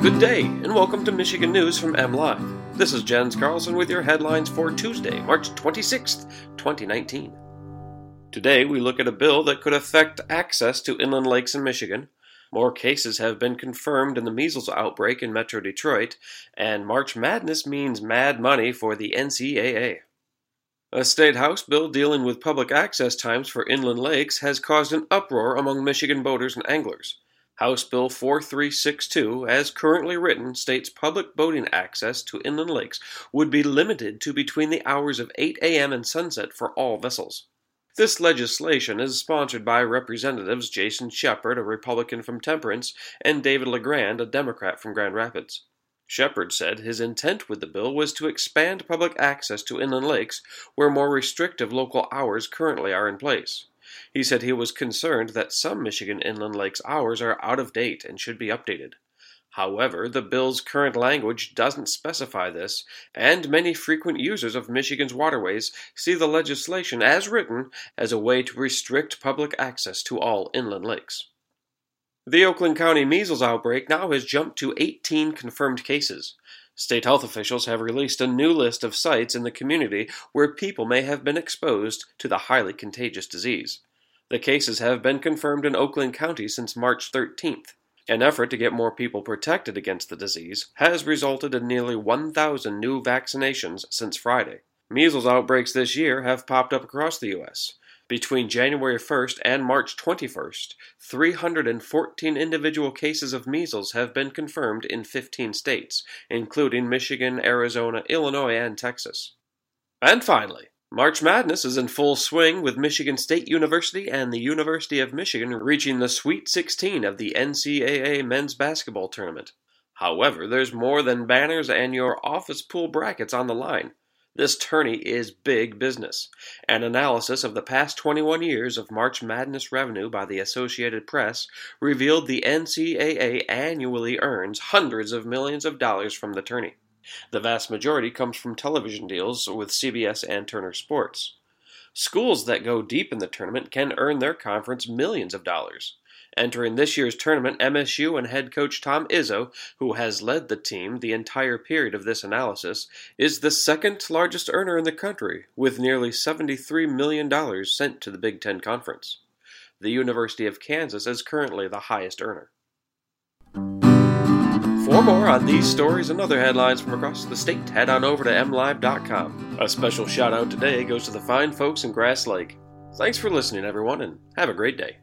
Good day, and welcome to Michigan News from MLive. This is Jens Carlson with your headlines for Tuesday, March 26th, 2019. Today, we look at a bill that could affect access to inland lakes in Michigan. More cases have been confirmed in the measles outbreak in Metro Detroit, and March Madness means mad money for the NCAA. A state House bill dealing with public access times for inland lakes has caused an uproar among Michigan boaters and anglers. House Bill 4362, as currently written, states public boating access to inland lakes would be limited to between the hours of 8 a.m. and sunset for all vessels. This legislation is sponsored by Representatives Jason Sheppard, a Republican from Temperance, and David LaGrand, a Democrat from Grand Rapids. Sheppard said his intent with the bill was to expand public access to inland lakes where more restrictive local hours currently are in place. He said he was concerned that some Michigan inland lakes hours are out of date and should be updated. However, the bill's current language doesn't specify this, and many frequent users of Michigan's waterways see the legislation as written as a way to restrict public access to all inland lakes. The Oakland County measles outbreak now has jumped to 18 confirmed cases. State health officials have released a new list of sites in the community where people may have been exposed to the highly contagious disease. The cases have been confirmed in Oakland County since March 13th. An effort to get more people protected against the disease has resulted in nearly 1,000 new vaccinations since Friday. Measles outbreaks this year have popped up across the U.S. Between January 1st and March 21st, 314 individual cases of measles have been confirmed in 15 states, including Michigan, Arizona, Illinois, and Texas. And finally, March Madness is in full swing with Michigan State University and the University of Michigan reaching the Sweet 16 of the NCAA men's basketball tournament. However, there's more than banners and your office pool brackets on the line. This tourney is big business. An analysis of the past 21 years of March Madness revenue by the Associated Press revealed the NCAA annually earns hundreds of millions of dollars from the tourney. The vast majority comes from television deals with CBS and Turner Sports. Schools that go deep in the tournament can earn their conference millions of dollars. Entering this year's tournament, MSU and head coach Tom Izzo, who has led the team the entire period of this analysis, is the second largest earner in the country, with nearly $73 million sent to the Big Ten Conference. The University of Kansas is currently the highest earner. For more on these stories and other headlines from across the state, head on over to mlive.com. A special shout out today goes to the fine folks in Grass Lake. Thanks for listening, everyone, and have a great day.